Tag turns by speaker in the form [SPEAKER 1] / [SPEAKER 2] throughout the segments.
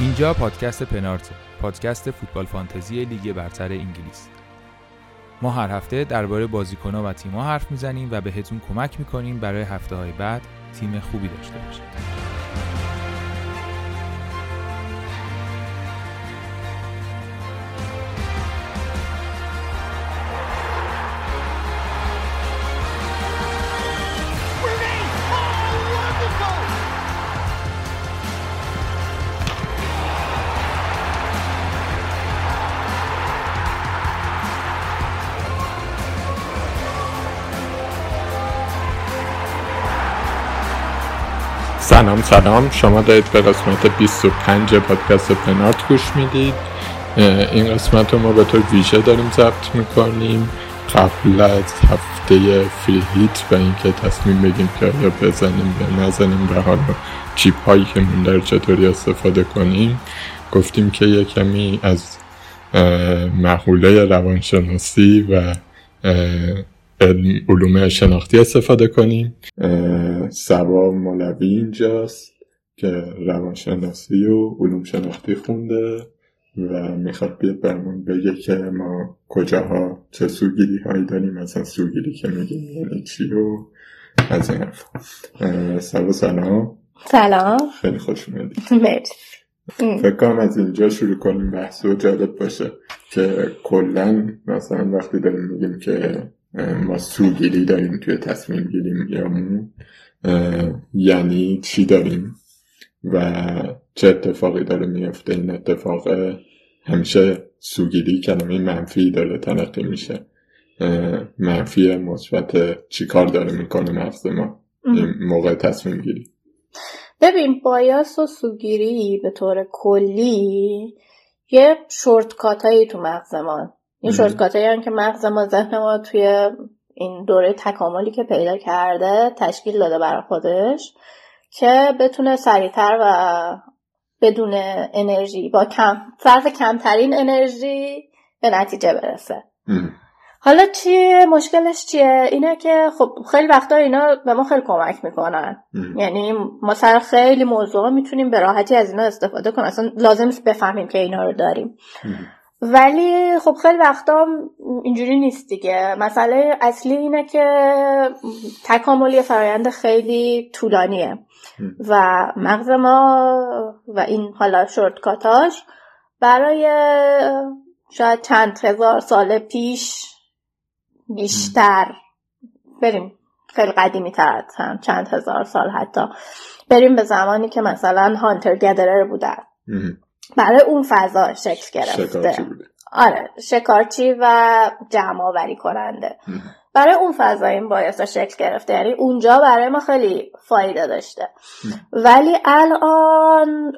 [SPEAKER 1] اینجا پادکست پنارت پادکست فوتبال فانتزی لیگ برتر انگلیس. ما هر هفته درباره بازیکنها و تیم‌ها حرف می‌زنیم و بهتون کمک می‌کنیم برای هفته های بعد تیم خوبی داشته باشید.
[SPEAKER 2] سلام سلام. شما دارید به قسمت 25 پادکست پنارت گوش می‌دید. این قسمت رو ما به طور ویژه داریم ضبط می‌کنیم. قبل از هفته فری هیت و اینکه تصمیم بگیم که آیا بزنیم یا نزنیم به حال چیپ هایی که مونده چطوری استفاده کنیم گفتیم که یه کمی از محوله روانشناسی و علوم شناختی استفاده کنیم. سبا مولوی اینجاست که روانشناسی و علوم شناختی خونده و می‌خواد بیاد برمون بگه که ما کجاها چه سوگیری هایی داریم مثلا سوگیری که میگیم یعنی چی و از این حرف سبا سلام.
[SPEAKER 3] سلام.
[SPEAKER 2] خیلی خوش اومدید.
[SPEAKER 3] مرسی.
[SPEAKER 2] فکر کنم از اینجا شروع کنیم بحث و جالب باشه که کلا مثلا وقتی داریم میگیم که ما سوگیری داریم توی تصمیم گیریم یا یعنی چی داریم؟ و چه اتفاقی داره میفته؟ این اتفاق همیشه سوگیری کلمه منفی داره تلقی میشه. منفی مثبت چی کار داره می‌کنه مغز ما؟ این موقع تصمیم گیری.
[SPEAKER 3] ببین بایاس و سوگیری به طور کلی یه شورتکات هایی تو مغز ما. این شورتکات هایی که مغز ما ذهن ما توی این دوره تکاملی که پیدا کرده تشکیل داده برای خودش که بتونه سریعتر و بدون انرژی با کم صرف کمترین انرژی به نتیجه برسه. حالا چیه مشکلش چیه؟ اینه که خب خیلی وقتا اینا به ما خیلی کمک می‌کنن. یعنی ما سر خیلی موضوع می‌تونیم به راحتی از اینا استفاده کنیم. اصلا لازم بفهمیم که اینا رو داریم. ولی خب خیلی وقتا اینجوری نیست دیگه. مسئله اصلی اینه که تکاملی فرایند خیلی طولانیه. و مغز ما و این حالا شورتکاتاش برای شاید چند هزار سال پیش بیشتر بریم. خیلی قدیمی تر چند هزار سال حتی. بریم به زمانی که مثلا هانتر گدرر بودن برای اون فضا شکل گرفته. آره شکارچی و جمع آوری کننده برای اون فضا این باعث شکل گرفته. یعنی اونجا برای ما خیلی فایده داشته. ولی الان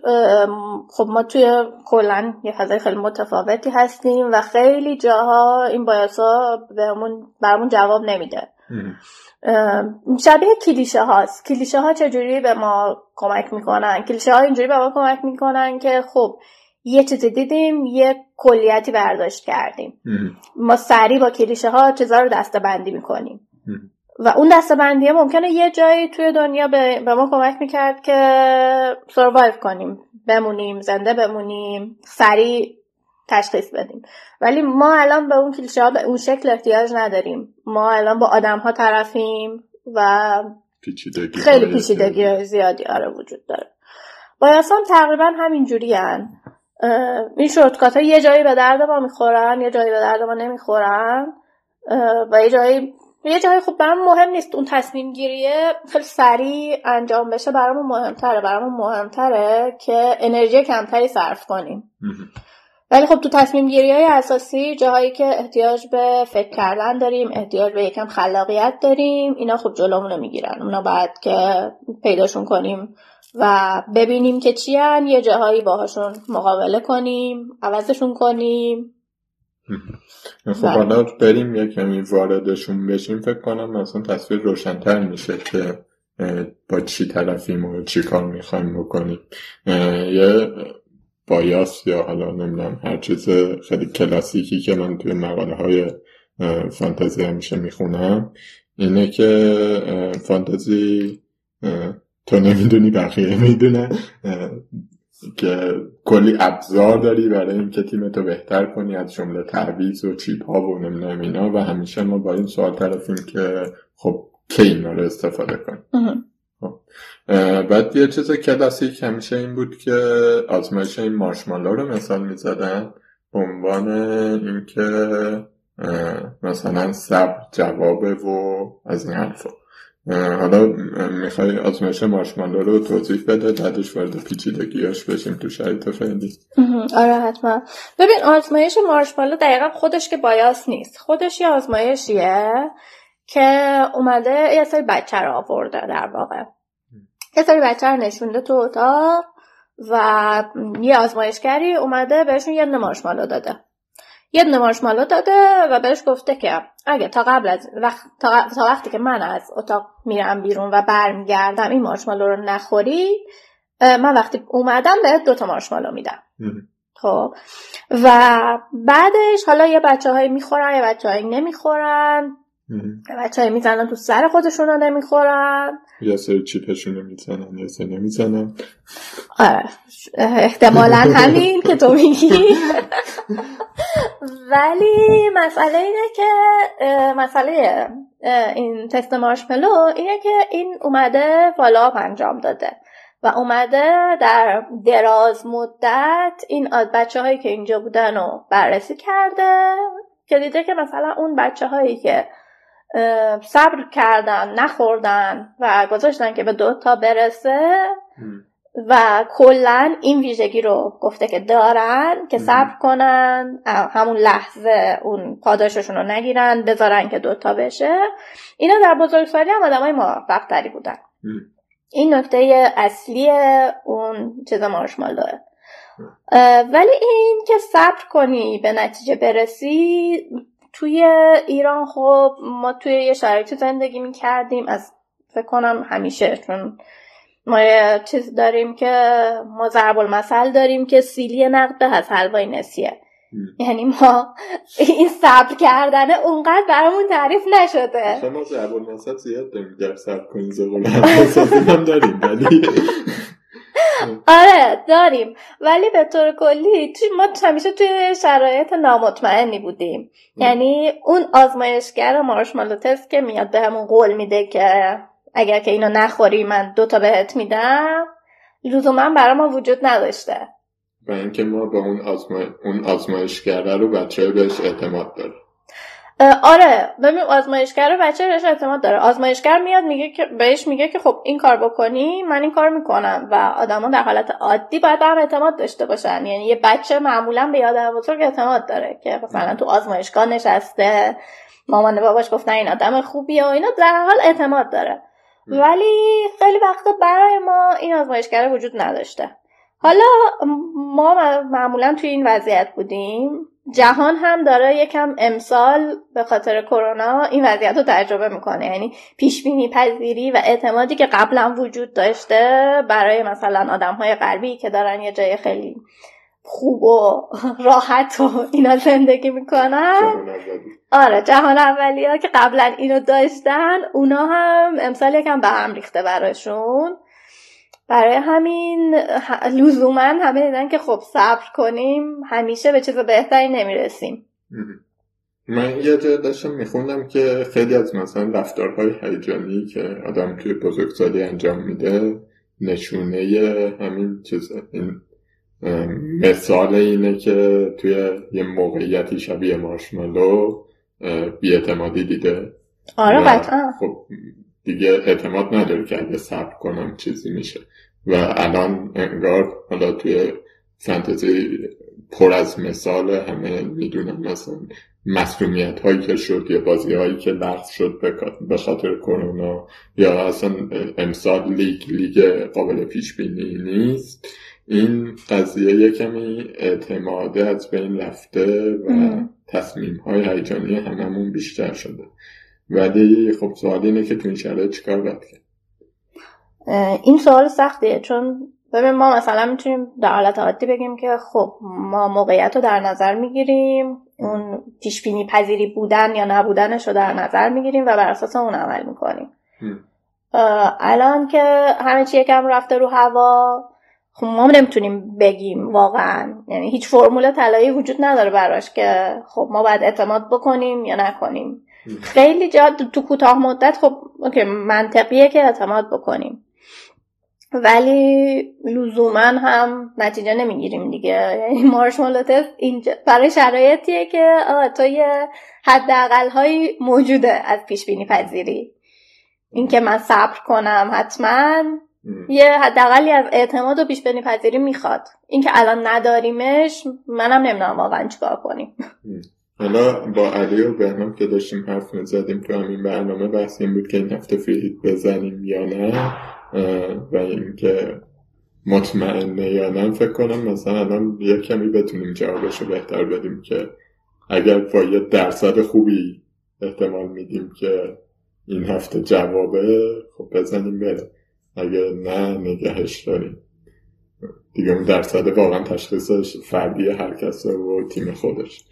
[SPEAKER 3] خب ما توی کلا یه فضای خیلی متفاوتی هستیم و خیلی جاها این باعثا بهمون برامون جواب نمیده. شبیه کلیشه هاست. کلیشه ها چجوری به ما کمک می‌کنن؟ کلیشه ها اینجوری به ما کمک می‌کنن که خب یه چیزی دیدیم یه کلیتی برداشت کردیم. ما سریع با کلیشه ها چیزا رو دسته بندی می‌کنیم و اون دسته بندی ممکنه یه جایی توی دنیا به, به ما کمک می‌کرد که سروایو کنیم. بمونیم زنده بمونیم. سریع تشخیص بدیم. ولی ما الان به اون کلیشه ها به اون شکل احتیاج نداریم. ما الان با آدم ها طرفیم و
[SPEAKER 2] پیچیدگی
[SPEAKER 3] خیلی پیچیدگی زیادی. آره وجود داره. بایاسان تقریبا همینجوری هن. این شورتکات ها یه جایی به درد ما می‌خورن یه جایی به درد ما نمی‌خورن. و یه جایی یه جایی خب برامون مهم نیست اون تصمیم گیریه خیلی سریع انجام بشه برامون مهمتره. برامون مهمتره که انرژی کمتری صرف کنیم. ولی خب تو تصمیم گیری های اساسی جاهایی که احتیاج به فکر کردن داریم احتیاج به یکم خلاقیت داریم اینا خب جلومونو می‌گیرن. اونا باید که پیداشون کنیم و ببینیم که چی هن. یه جاهایی باهاشون مقابله کنیم عوضشون کنیم.
[SPEAKER 2] خب حالا بریم یه کمی واردشون بشیم. فکر کنم مثلا تصویر روشنتر میشه که با چی طرفیم و چی کار می‌خوایم بکنیم. یه بایاس یا حالا نمی‌دونم هر چیز خیلی کلاسیکی که من توی مقاله های فانتزی همیشه می‌خونم اینه که فانتزی تو نمی‌دونی بقیه می‌دونه که کلی ابزار داری برای اینکه تیمتو بهتر کنی از جمله تعویض و چیپ ها و نمی‌دونم اینا و همیشه ما با این سوال طرفیم که خب کی اینا رو استفاده کنیم. بعد یه چیز کلاسیک همیشه این بود که آزمایش این مارشمالا رو مثال می‌زدن به عنوان اینکه مثلا صبر جوابه و از این حرفا. حالا می‌خوای آزمایش مارشمالو رو توضیح بده بعدش وارد پیچیدگیاش بشیم تو شرایط فعلی
[SPEAKER 3] آره حتما. ببین آزمایش مارشمالو دقیقا خودش که بایاس نیست. خودش یه آزمایشیه. که اومده یه سری بچه رو آورده در واقع. یه سری بچه رو نشونده تو اتاق و یه آزمایشگری اومده بهشون یه مارشمالو داده. یه مارشمالو داده و بهش گفته که اگه تا قبل از وقت تا, وقتی که من از اتاق میرم بیرون و برمیگردم این مارشمالو رو نخوری من وقتی اومدم بهت دوتا مارشمالو میدم. خب. و بعدش حالا یه بچه های می‌خورن یه بچه های نمی‌خورن. بچه های می‌زنن تو سر خودشون رو نمی‌خورن
[SPEAKER 2] یا سر چیپشون رو می‌زنن یا سر نمی‌زنن.
[SPEAKER 3] آره. احتمالا همین که تو میگی. ولی مسئله اینه که مسئله این تست مارشملو اینه که این اومده فالوآپ انجام داده و اومده در دراز مدت این بچه هایی که اینجا بودن رو بررسی کرده که دیده که مثلا اون بچه هایی که صبر کردن نخوردن و گذاشتن که به دو تا برسه و کلا این ویژگی رو گفته که دارن که صبر کنن همون لحظه اون پاداششون رو نگیرن بذارن که دوتا بشه. اینا در بزرگسالی هم آدم های موفق تری بودن این نکته اصلی اون چیز مارشمالوه ولی این که صبر کنی به نتیجه برسی توی ایران خب ما توی یه شرایطی زندگی می کردیم از فکر کنم همیشه چون ما یه چیز داریم که ما ضرب المثل داریم که سیلی نقده هست حلوای نسیه. یعنی ما این صبر کردن اونقدر برامون تعریف نشده.
[SPEAKER 2] ما ضرب المثل زیاد داریم. در صبر کنیم هم داریم
[SPEAKER 3] آره داریم. ولی به طور کلی ما همیشه توی شرایط نامطمئنی بودیم. یعنی اون آزمایشگر مارشمالو تست که میاد بهمون قول میده که اگر که اینو نخوری من دوتا بهت میدم لزوما برای ما وجود نداشته.
[SPEAKER 2] و اینکه ما به اون, آزما... اون آزمایشگر رو بچه بهش اعتماد داره
[SPEAKER 3] آره ببین آزمایشگر بچه بهش اعتماد داره. آزمایشگر میاد میگه که بهش میگه که خب این کار بکنی من این کار می‌کنم. و آدما در حالت عادی باید هم اعتماد داشته باشن. یعنی یه بچه معمولا به آدم بزرگ اعتماد داره که مثلا تو آزمایشگاه نشسته مامان باباش گفتن این آدم خوبیه و اینا در حال اعتماد داره. ولی خیلی وقتا برای ما این آزمایشگر وجود نداشته. حالا ما معمولا توی این وضعیت بودیم. جهان هم داره یکم امسال به خاطر کرونا این وضعیت رو تجربه می‌کنه. یعنی پیش بینی پذیری و اعتمادی که قبلا وجود داشته برای مثلا آدم های غربی که دارن یه جای خیلی خوب و راحت و اینا زندگی می‌کنن. آره جهان اولی ها که قبلا اینو داشتن اونا هم امسال یکم به هم ریخته براشون. برای همین لزوما همه دیدن که خب صبر کنیم همیشه به چیز بهتری نمی‌رسیم.
[SPEAKER 2] من یه جا داشتم میخوندم که خیلی از مثلا رفتارهای هیجانی که آدم توی بزرگسالی انجام میده نشونه همین چیز این مثال اینه که توی یه موقعیتی شبیه مارشمالو بیاعتمادی دیده.
[SPEAKER 3] آره قطعا.
[SPEAKER 2] خب دیگه اعتماد نداره که اگه صبر کنم چیزی میشه. و الان انگار حالا توی فانتزی پر از مثال همه می‌دونم مثلا مسئولیت هایی که شد یا بازی هایی که لغو شد به خاطر کرونا یا اصلا امسال لیگ لیگ قابل پیش بینی نیست. این قضیه یه کمی اعتماده از بین رفته و تصمیم های هیجانی هممون بیشتر شده. ولی خب سوال اینه که تو این شرایط چیکار باید کرد؟
[SPEAKER 3] این سوال سختیه چون ببین ما مثلا می‌تونیم در حالت عادی بگیم که خب ما موقعیت رو در نظر می‌گیریم اون پیش بینی پذیری بودن یا نبودنش رو در نظر می‌گیریم و بر اساس اون عمل می‌کنیم. الان که همه چی یکم رفته رو هوا خب ما نمی‌تونیم بگیم واقعا. یعنی هیچ فرمول طلایی وجود نداره براش که خب ما باید اعتماد بکنیم یا نکنیم. خیلی جا تو کوتاه مدت خب اوکی منطقیه که اعتماد بکنیم. ولی لزوما هم نتیجه نمی‌گیریم دیگه. یعنی مارشمالو تست اینجا برای شرایطیه که تو یه حداقل هایی موجوده از پیش بینی پذیری. اینکه من صبر کنم حتما یه حداقلی از اعتماد و پیش بینی پذیری می‌خواد. اینکه الان نداریمش منم نمی‌دونم واقعا چیکار کنیم.
[SPEAKER 2] حالا با علی و بهنام که داشتیم حرف می‌زدیم تو همین برنامه بحث این بود که این هفته فیلیت بزنیم یا نه و اینکه مطمئنه یا نه. فکر کنم مثلا الان یه کمی بتونیم جوابش رو بهتر بدیم که اگر با یه درصد خوبی احتمال میدیم که این هفته جوابه خب بزنیم بره اگر نه نگهش داریم. دیگه اون درصد واقعا تشخیصش فردی هر کسه و تیم خودش.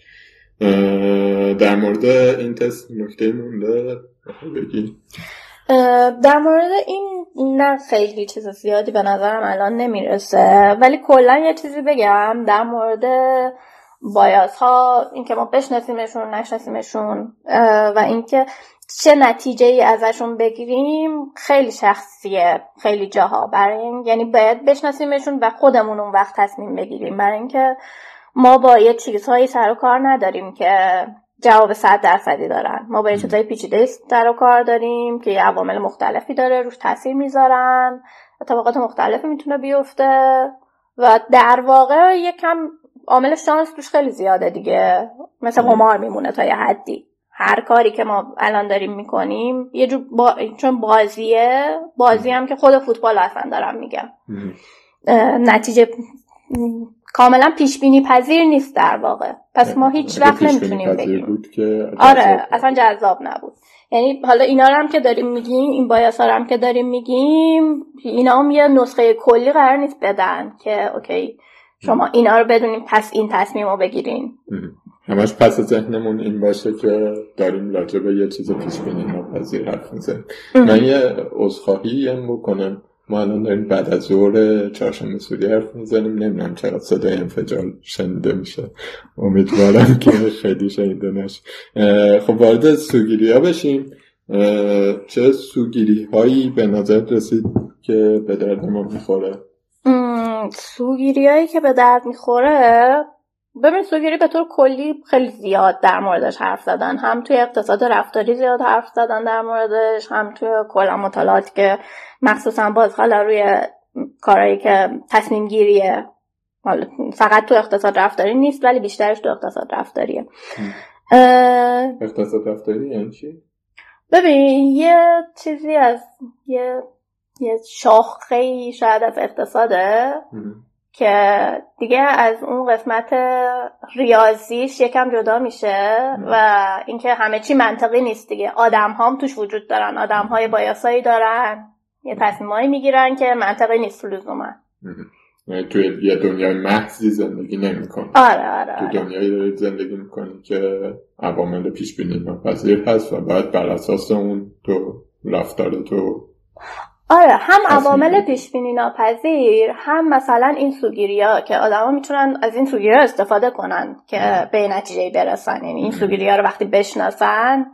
[SPEAKER 2] در مورد این تست نکته مونده بگی.
[SPEAKER 3] در مورد این نه خیلی چیز زیادی به نظرم الان نمی‌رسه ولی کلا یه چیزی بگم در مورد بایاس ها اینکه ما بشناسیمشون نشناسیمشون و اینکه چه نتیجه ای ازشون بگیریم خیلی شخصیه خیلی جاها. برای این یعنی باید بشناسیمشون و خودمون اون وقت تصمیم بگیریم. برای اینکه ما با یه چیزهایی سر و کار نداریم که جواب صد درصدی دارن. ما با یه چیزهای پیچیده سر و کار داریم که یه عوامل مختلفی داره روش تاثیر می‌ذارن اتفاقات مختلفی می‌تونه بیفته و در واقع یکم عامل شانس توش خیلی زیاده دیگه. مثل قمار میمونه تا یه حدی. هر کاری که ما الان داریم می‌کنیم یه جور با... چون بازیه بازی هم که خود فوتبال اصلا دارم میگم. نتیجه کاملا پیش بینی پذیر نیست در واقع. پس ما هیچ وقت نمی‌تونیم بگیم. آره اصلا جذاب نبود. یعنی حالا اینا هم که داریم میگیم این بایاس هم که داریم میگیم اینا هم یه نسخه کلی قرار نیست بدن که اوکی شما اینا رو بدونیم پس این تصمیم رو بگیرین.
[SPEAKER 2] همش پس ذهنمون این باشه که داریم راجع به یه چیز پیش بینی ناپذیر حرف می‌زنیم. من یه عذرخواهی هم بکنم. ما الان داریم بعد از ظهر چهارشنبه سوری حرف می‌زنیم. نمی‌دونم چقدر صدای انفجار شنیده میشه. امیدوارم که خیلی شنیده نشه. خب وارد سوگیری ها بشیم چه سوگیری هایی به نظر رسید که به درد ما می‌خوره؟
[SPEAKER 3] سوگیری هایی که به درد می‌خوره؟ ببین سوگیری به طور کلی خیلی زیاد در موردش حرف زدن. هم توی اقتصاد رفتاری زیاد حرف زدن در موردش هم توی کلا مطالعاتی که مخصوصا باز حالا روی کارهایی که تصمیم گیریه. فقط تو اقتصاد رفتاری نیست ولی بیشترش تو اقتصاد رفتاریه.
[SPEAKER 2] اقتصاد رفتاری یعنی چی؟
[SPEAKER 3] ببین یه چیزی از یه یه شاخه شاید از اقتصاده. که دیگه از اون قسمت ریاضیش یکم جدا میشه و اینکه همه چی منطقی نیست دیگه. آدم هم توش وجود دارن. آدم های بایاسایی دارن. یه تصمیمایی می‌گیرن که منطقی نیست لزوما.
[SPEAKER 2] توی یه دنیای محضی زندگی نمی‌کنی.
[SPEAKER 3] آره آره,
[SPEAKER 2] تو دنیایی زندگی می‌کنی که عوامل پیش بینی ناپذیر هست و باید بر اساس اون تو رفتار تو
[SPEAKER 3] آره هم عوامل پیش بینی ناپذیر هم مثلا این سوگیری ها که آدما می‌تونن از این سوگیری ها استفاده کنن که به نتیجه برسن. یعنی این سوگیری ها رو وقتی بشناسن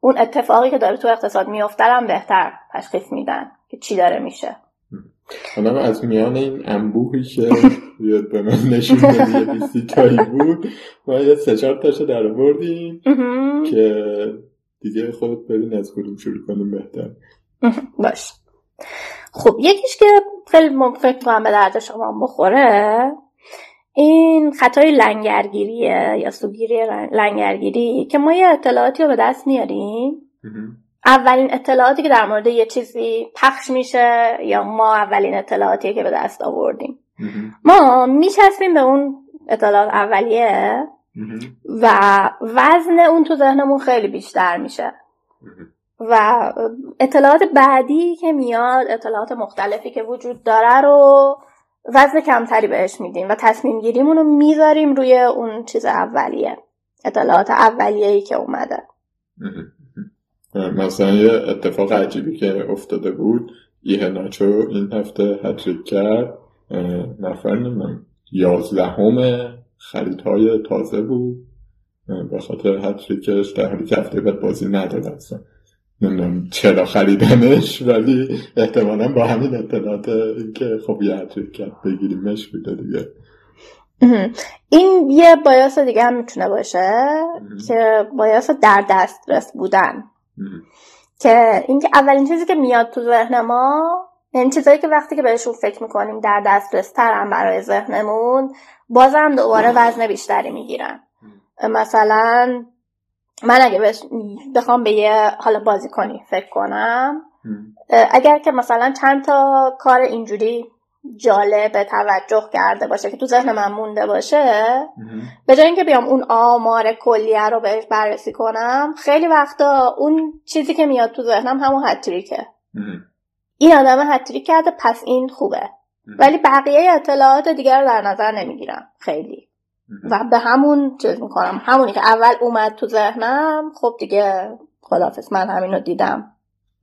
[SPEAKER 3] اون اتفاقی که داره تو اقتصاد میفته هم بهتر تشخیص میدن که چی داره میشه.
[SPEAKER 2] حالا از میان این انبوهی که به من نشون یه تایی بود ما یه سه چهار تاشو در بردیم که دیگه خود ببین از کدوم شروع کنیم بهتر.
[SPEAKER 3] باش. خب یکیش که خیلی فکر کنم به درد شما بخوره این خطای لنگرگیریه یا سوگیری لنگرگیری که ما یه اطلاعاتی رو به دست میاریم. اولین اطلاعاتی که در مورد یه چیزی پخش میشه یا ما اولین اطلاعاتی که به دست آوردیم. ما میچسبیم به اون اطلاعات اولیه و وزن اون تو ذهنمون خیلی بیشتر میشه. و اطلاعات بعدی که میاد اطلاعات مختلفی که وجود داره رو وزن کمتری بهش میدیم و تصمیم گیریمون رو می‌ذاریم روی اون چیز اولیه اطلاعات اولیه ای که اومده.
[SPEAKER 2] مثلا یه اتفاق عجیبی که افتاده بود ایه ناچو این هفته هتریک کرد. نفر نمی‌دونم یازدهم خریدهای تازه بود. به خاطر هتریکش در حالی که هفته بعد بازی نداد اصلا. نمی‌دونم چرا خریدنش ولی احتمالا با همین اطلاعات که خب یه کرد بگیریمش بوده دیگه.
[SPEAKER 3] این یه بایاس دیگه هم می‌تونه باشه که بایاس در دسترس بودن. که اینکه اولین چیزی که میاد تو ذهن ما یعنی چیزایی که وقتی که بهشون فکر می‌کنیم در دسترس ترن برای ذهنمون بازم دوباره وزن بیشتری می‌گیرن. مثلا من اگه بخوام به یه حالا بازی کنی فکر کنم. اگر که مثلا چند تا کار اینجوری جالب توجه کرده باشه که تو ذهن من مونده باشه به جای اینکه بیام اون آمار کلیه رو بهش بررسی کنم خیلی وقتا اون چیزی که میاد تو ذهنم همون هتریکه این آدم هتریک کرده پس این خوبه. ولی بقیه اطلاعات دیگر رو در نظر نمی‌گیرم. خیلی. و به همون چیز می‌کنم. همونی که اول اومد تو ذهنم خب دیگه خدافز من همین رو دیدم.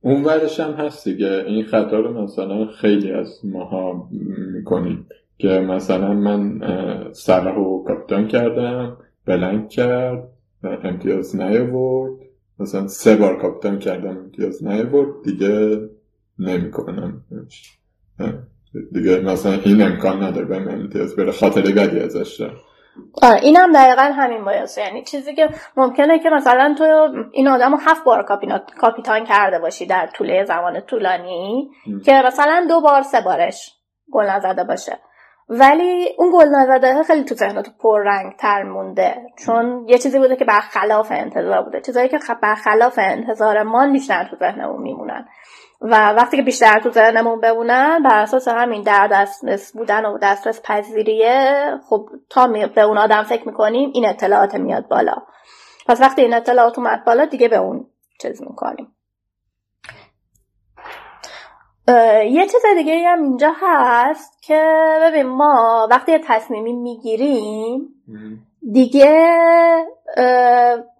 [SPEAKER 2] اون ورش هم هست دیگه. این خطا رو مثلا خیلی از ماها می‌کنیم که مثلا من سلاح رو کاپیتان کردم بلنگ کرد امتیاز نیاورد. مثلا سه بار کاپیتان کردم امتیاز نیاورد. دیگه نمی‌کنم. دیگه مثلا این امکان نداره به امتیاز بره خاطر بدی ازش دارم.
[SPEAKER 3] آره اینم دقیقا همین باید یعنی چیزی که ممکنه که مثلا تو این آدم رو هفت بار کاپیتان کرده باشی در طول زمان طولانی که مثلا دو بار سه بارش گل نزده باشه. ولی اون گل نزده خیلی تو ذهنت پر رنگ تر مونده. چون یه چیزی بوده که برخلاف انتظار بوده. چیزایی که برخلاف انتظار ما بیشتر تو ذهنمون میمونن. و وقتی که بیشتر تو ذهنمون بمونن بر اساس همین در دسترس بودن و دسترس پذیریه خب تا به اون آدم فکر می‌کنیم این اطلاعات میاد بالا. پس وقتی این اطلاعات اومد بالا دیگه به اون چیز می‌کنیم. یه چیز دیگه هم اینجا هست که ببین ما وقتی تصمیمی می‌گیریم دیگه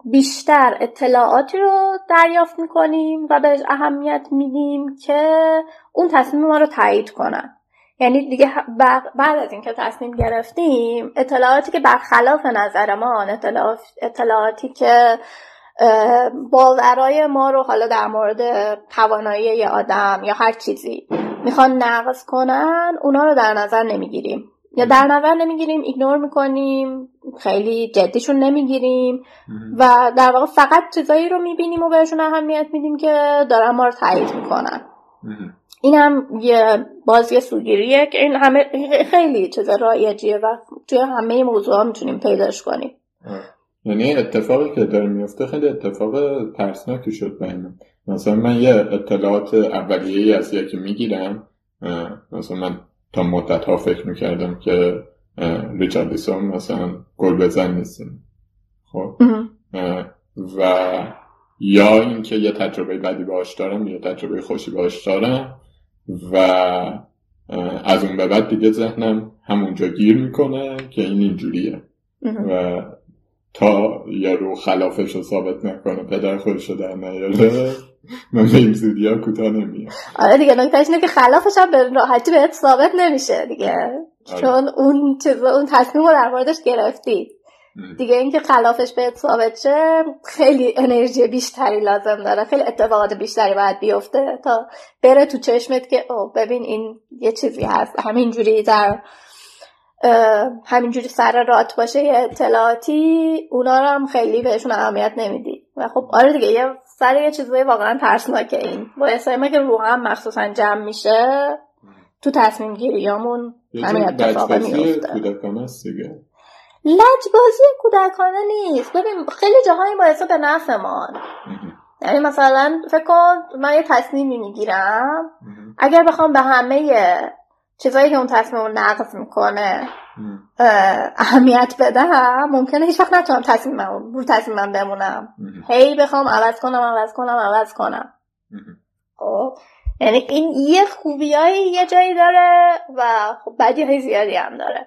[SPEAKER 3] بیشتر اطلاعاتی رو دریافت می‌کنیم و بهش اهمیت میدیم که اون تصمیم ما رو تایید کنن. یعنی دیگه بعد از اینکه تصمیم گرفتیم اطلاعاتی که برخلاف نظر ما اطلاعاتی که باورای ما رو حالا در مورد توانایی آدم یا هر چیزی می‌خوان نقض کنن اونا رو در نظر نمی‌گیریم. یا در نظر نمی‌گیریم ایگنور می‌کنیم خیلی جدیشون نمی‌گیریم و در واقع فقط چیزایی رو می‌بینیم و بهشون اهمیت میدیم که دارن ما رو تایید می‌کنن. این هم یه بازی سوگیریه که این همه خیلی چیز رایجیه و توی همه موضوع ها می‌تونیم پیداش کنیم.
[SPEAKER 2] یعنی اتفاقی که داره میفته خیلی اتفاق ترسناکی شد بینم. مثلا من یه اطلاعات اولیه از یکی می‌گیرم. مثلا من تا مدت ها فکر می‌کردم که ریچاردیسون مثلا گل بزن نیستیم خب. و یا اینکه یه تجربه بدی باش دارم یا تجربه خوشی باش دارم و از اون به بعد دیگه ذهنم همونجا گیر می‌کنه که این اینجوریه. و تا رو خلافش رو ثابت نکنه پدر خودش رو در نیاره. من به این زودی ها کوتاه نمیاد
[SPEAKER 3] آره دیگه نکتهش اینه که خلافش هم به راحتی بهت ثابت نمیشه دیگه. آره. چون اون چیز اون تصمیم رو در موردش گرفتی. دیگه اینکه خلافش بهت ثابت شه خیلی انرژی بیشتری لازم داره. خیلی اتفاقات بیشتری باید بیفته تا بره تو چشمت که او ببین این یه چیزی هست. همینجوری در همینجوری سر رات باشه یه اطلاعاتی اونا رو هم خیلی بهشون اهمیت نمیدی. و خب آره دیگه یه سر یه چیزای واقعا ترسناکه این. باعث ما که روح هم مخصوصا جمع میشه تو تصمیم گیریامون همین اتفاق میفته لجبازی کودکانه نیست. ببین خیلی جاهایی باعث به نفعمان یعنی مثلا فکر کن من یه تصمیمی می‌گیرم. اگر بخوام به همه چیزایی که اون تصمیم رو نقض می‌کنه اهمیت بدم؟ ممکنه هیچ وقت نتونم تصمیمم رو تصمیمم بمونم. هی بخوام عوض کنم عوض کنم عوض کنم. خب یعنی این یه خوبیایی یه جایی داره و خب بدی های زیادی هم داره.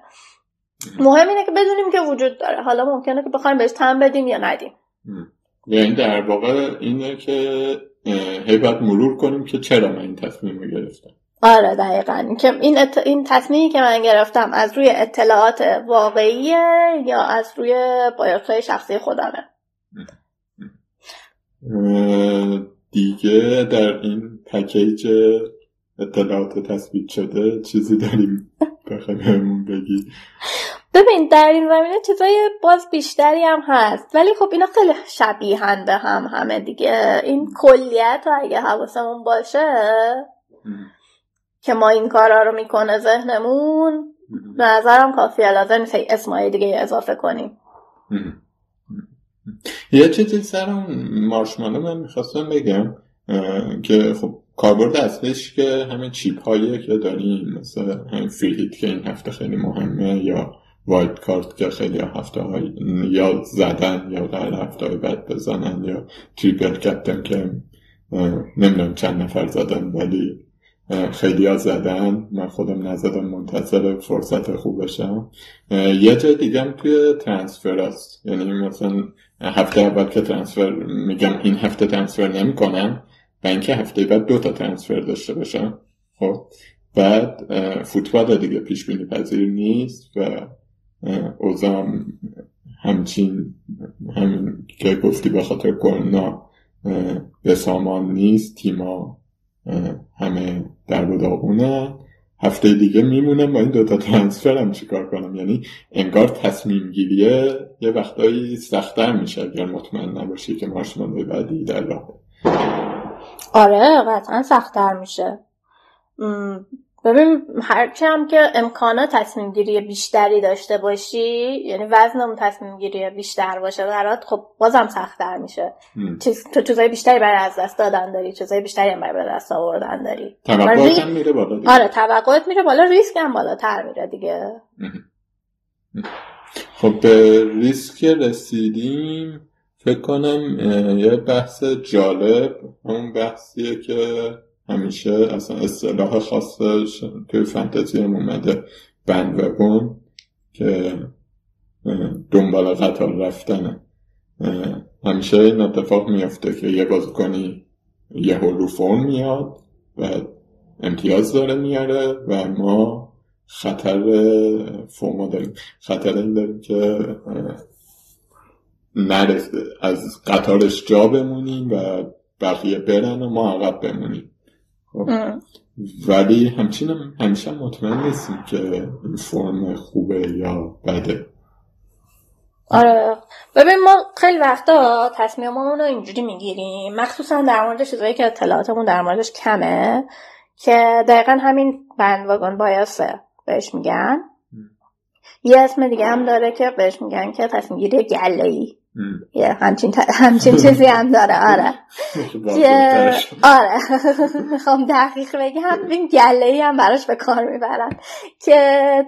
[SPEAKER 3] مهم. اینه که بدونیم که وجود داره. حالا ممکنه که بخوایم بهش تم بدیم یا ندیم.
[SPEAKER 2] یعنی در واقع اینه که هی باید مرور کنیم که چرا من این تصمیم رو گرفتم.
[SPEAKER 3] آره دقیقا. که این, ات... این تصمیمی که من گرفتم از روی اطلاعات واقعیه یا از روی بایوس شخصی خودمه؟
[SPEAKER 2] دیگه در این پکیج اطلاعات تثبیت شده چیزی داریم بخوای بهمون بگی.
[SPEAKER 3] ببین در این زمینه چیزای باز بیشتری هم هست. ولی خب اینا خیلی شبیهن به هم همه دیگه. این کلیت اگه حواسمون باشه که ما این کارا رو می‌کنه ذهنمون به نظرم کافیه لازم نیست. اسمای دیگه اضافه کنیم.
[SPEAKER 2] یه چیزی سر اون مارشمالو من می‌خواستم بگم که خب کاربرد اصلیش که همین chip هایی که داریم مثل همین free hit که این هفته خیلی مهمه یا wild card که خیلی هفته های یا زدن یا در هفته های بعد بزنن یا triple captain که نمی‌دونم چند نفر زدن ولی خیلی ها زدن. من خودم نزدم منتظر فرصت خوب بشم. یه جای دیگه توی ترانسفر است یعنی مثلا هفته اول که ترانسفر میگم این هفته ترانسفر نمی‌کنم و اینکه هفته بعد دو تا ترانسفر داشته باشم. خب بعد فوتبال دیگه پیش بینی پذیر نیست و اوزام همچین همین که گفتی به خاطر کرونا به سامان نیست تیما همه در داغونه هفته دیگه میمونم با این دوتا ترانسفر هم چیکار کنم؟ یعنی انگار تصمیم گیریه یه وقتایی سختتر میشه اگر مطمئن نباشی که مارشمالوی بعدی در راه.
[SPEAKER 3] آره قطعا سختتر میشه. ببین هرچی هم که امکانات تصمیم گیری بیشتری داشته باشی یعنی وزن اون تصمیم گیری بیشتر باشه برات خب بازم سختتر میشه. چیز تو چیزای بیشتری برای از دست دادن داری چیزای بیشتری هم برای دست آوردن داری.
[SPEAKER 2] توقعات هم میره بالا دیگه.
[SPEAKER 3] آره توقعات میره بالا ریسک هم بالاتر میره دیگه.
[SPEAKER 2] خب به ریسک رسیدیم. فکر کنم یه بحث جالب اون بحثیه که همیشه اصلا اصطلاح خاصش توی فانتزی هم اومده. بند که دنبال قطار رفتنه. همیشه این اتفاق میافته که یه بازیکنی یه رو فرم میاد و امتیاز داره میاره و ما خطر فرما داریم. خطر این داریم که نرسه از قطارش جا بمونیم و بقیه برن و ما عقب بمونیم. خب. ولی همچین همیشه مطمئن نیستیم که این فرم خوبه یا بده.
[SPEAKER 3] آره. ببین ما خیلی وقتا تصمیممون رو اینجوری می‌گیریم. مخصوصا در مورد چیزایی که اطلاعاتمون در موردش کمه که دقیقا همین بند واگن بایاسه بهش میگن. یه اسم دیگه هم داره که بهش میگن که تصمیم گیری گله ای یه همچین, همچین چیزی هم داره آره آره می‌خوام دقیق بگم این گله ای هم براش به کار می‌برن که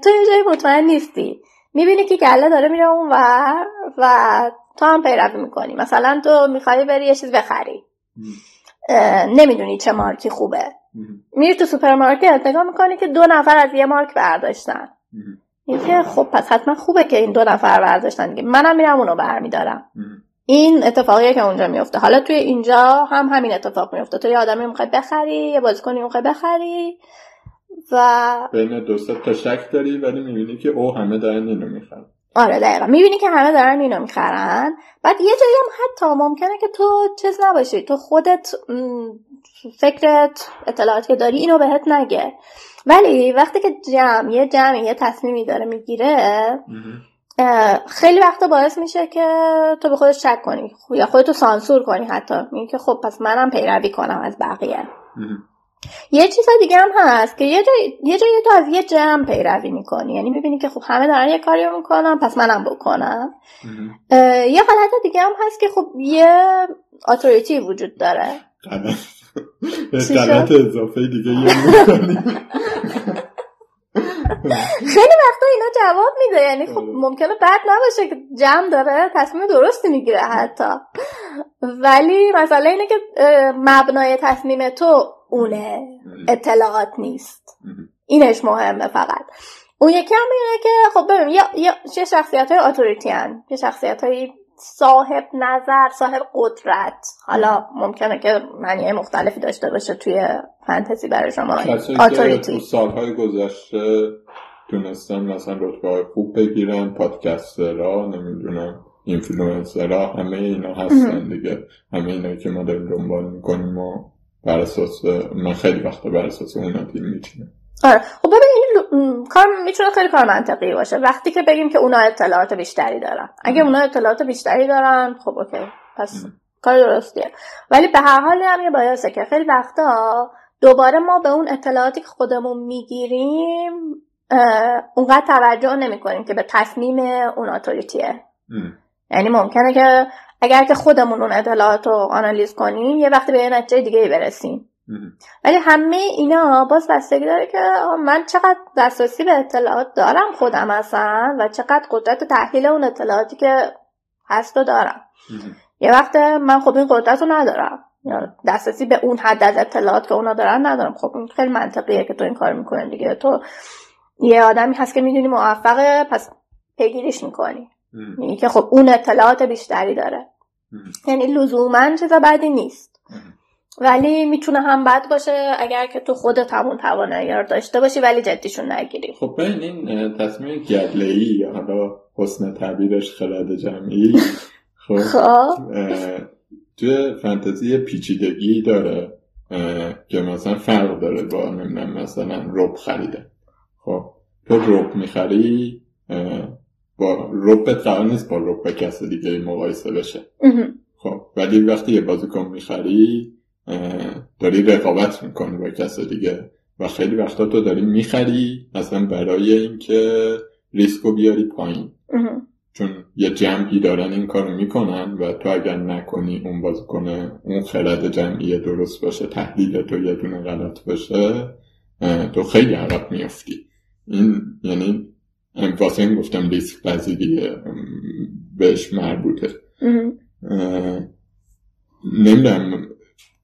[SPEAKER 3] تو یه جایی مطمئن نیستی می‌بینی که گله داره میره اون ور و تو هم پیروی می‌کنی مثلا تو می‌خوای بری یه چیز بخری نمی‌دونی چه مارکی خوبه میری تو سوپرمارکت نگاه می‌کنی که دو نفر از یه مارک برداشتن که خب پس حتما خوبه که این دو نفر برداشتن دیگه. منم میرم اونو برمیدارم. این اتفاقیه که اونجا میفته. حالا توی اینجا هم همین اتفاق میفته. تو یه آدمی می‌خوای بخری یه بازیکنی می‌خوای بخری و
[SPEAKER 2] بین دو تا شک داری ولی می‌بینی که او همه دارن اینو می‌خرن.
[SPEAKER 3] آره دقیقا. می‌بینی که همه دارن اینو می‌خرن. بعد یه جایی هم حتی ممکنه که تو چیز نباشی. تو خودت فکرت اطلاعاتی که داری اینو بهت نگه. ولی وقتی که جمع یه جمعی یه تصمیمی داره می‌گیره خیلی وقتا باعث میشه که تو به خودت شک کنی یا خودتو سانسور کنی حتی. میگه که خب پس منم پیروی کنم از بقیه. یه چیز دیگه هم هست که یه جای یه جایی تو از یه جمع پیروی می‌کنی. یعنی می‌بینی که خب همه دارن یه کاری می‌کنن پس منم بکنم. یه حالت دیگه هم هست که خب یه اتوریتی وجود داره.
[SPEAKER 2] غلط اضافه دیگه
[SPEAKER 3] خیلی وقتا اینا جواب میده یعنی خب ممکنه بد نباشه که جمع داره تصمیم درستی می‌گیره حتی. ولی مسئله اینه که مبنای تصمیم تو اونه اطلاعات نیست. اینش مهمه فقط. اون یکی هم اینه که خب ببین یه, یه شخصیت های اتوریتی هن. یه شخصیت های صاحب نظر صاحب قدرت. حالا ممکنه که معنی مختلفی داشته باشه توی فانتزی برای شما.
[SPEAKER 2] authority سالهای گذشته تونستن مثلا رتبه خوب بگیرن پادکسترها نمی‌دونم اینفلوئنسرها همه اینا هستن دیگه. همه اینا که ما داریم دنبال می‌کنیم و بر اساس من خیلی وقتا بر اساس اونا تیم میچینم.
[SPEAKER 3] آره. خب ببین این کار می‌تونه خیلی کار منطقی باشه. وقتی که بگیم که اونا اطلاعات بیشتری دارن. اگه اونا اطلاعات بیشتری دارن خب OK. پس کار درستیه. ولی به هر حال هم یه بایاسه که خیلی وقتا دوباره ما به اون اطلاعاتی که خودمون می‌گیریم اونقدر توجه نمی کنیم که به تصمیم اون اتوریتیه. یعنی ممکنه که اگر که خودمون اون اطلاعات رو آنالیز کنیم یه وقتی به یه نتیجه دیگه برسیم. ولی همه اینا باز بستگی داره که من چقدر دسترسی به اطلاعات دارم خودم اصلا و چقدر قدرت تحلیل اون اطلاعاتی که هست رو دارم. یه وقت من خب این قدرت رو ندارم. یا دسترسی به اون حد از اطلاعات که اونا دارن ندارم. خب این خیلی منطقیه که تو این کار می‌کنه دیگه. تو یه آدمی هست که می‌دونی موفقه پس پیگیریش می‌کنی. یعنی که خب اون اطلاعات بیشتری داره. یعنی لزوما چیز بدی نیست. ولی می‌تونه هم بد باشه اگر که تو خودت همون توانایی رو داشته باشی ولی جدیشون نگیری.
[SPEAKER 2] خب بین این تصمیم گدله یا حالا حسن تعبیرش خلد جمعی خب, خب. توی فانتزی پیچیدگی داره که مثلا فرق داره با نمی‌دونم مثلا رب خریده. خب تو رب می‌خری با ربت قرار نیست با رب کس دیگه مقایسه بشه. خب ولی وقتی یه بازیکن می‌خری داری رقابت می‌کنی با کس دیگه و خیلی وقتا تو داری می‌خری اصلا برای اینکه ریسکو بیاری پایین. چون یه جمعی دارن این کارو می‌کنن و تو اگر نکنی اون کنه اون خرد جمعی درست باشه تحلیل تو یه دونه غلط باشه تو خیلی عقب میافتی. این یعنی واسه این گفتم ریسک پذیری بهش مربوطه. نمی‌دونم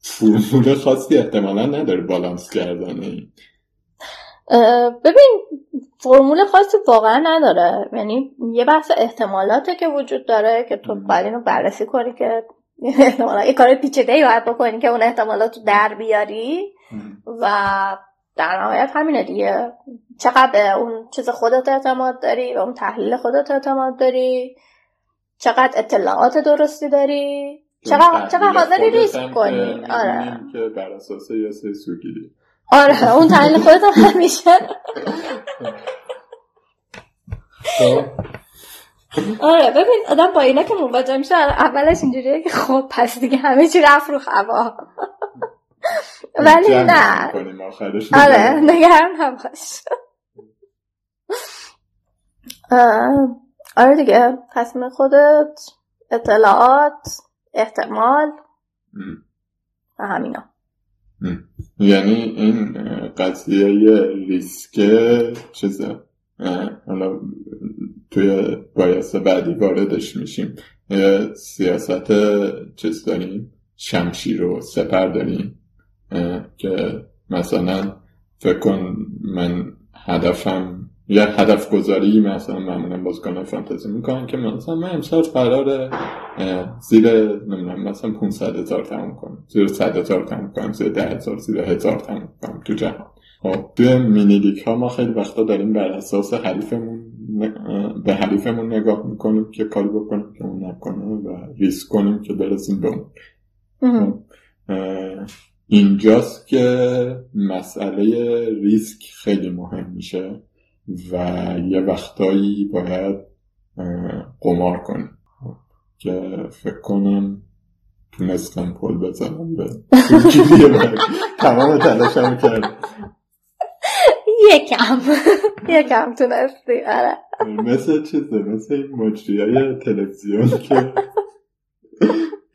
[SPEAKER 2] فرمول خاصی احتمالا نداره بالانس کردن این
[SPEAKER 3] ببین فرمول خاصی واقعا نداره. یعنی یه بحث احتمالاته که وجود داره که تو باید اینو بررسی کنی که احتمالا یه کار پیچیده ای باید بکنی که اون احتمالات رو در بیاری. و در نهایت همینه دیگه. چقدر به اون چیز خودت اعتماد داری به اون تحلیل خودت اعتماد داری. چقدر اطلاعات درستی داری. چقدر چقدر حاضری ریسک کنی؟ آره.
[SPEAKER 2] که بر اساس یه سوگیری.
[SPEAKER 3] آره اون تحلیل خودت هم همیشه خب. آره ببین آدم با اینا که مواجه میشه اولش اینجوریه که خب پس دیگه همه چی رفت رو خوا ولی نه. آره نگران هم باش. آره دیگه تصمیم خودت اطلاعات. احتمال و همینا.
[SPEAKER 2] یعنی این قضیه ریسک چیزه. حالا توی بایست بعدی واردش میشیم. سیاست چیز داریم شمشیر و سپر داریم که مثلا فکر کن من هدفم یا هدف گذاری مثلا معمولا بازیکن فانتزی می‌کنن که مثلا من امسال قرار زیر نمی‌دونم مثلا 500 هزار تموم کنم. زیر 100 هزار تموم کنم زیر 10 هزار زیر هزار تموم کنم تو جهان. خب توی مینی ها ما خیلی وقتا داریم بر اساس حریفمون به حریفمون نگاه می‌کنیم که کاری بکنیم که اون نکنه و ریسک کنیم که برسیم به اون. خب، اینجاست که مسئله ریسک خیلی مهم میشه. و یه وقتایی باید قمار کنیم که فکر کنم تونستم پل بزنم به تمام تلاشم کرد
[SPEAKER 3] یکم. یکم تونستی. آره.
[SPEAKER 2] مثل چیزه؟ مثل مجری های تلویزیون که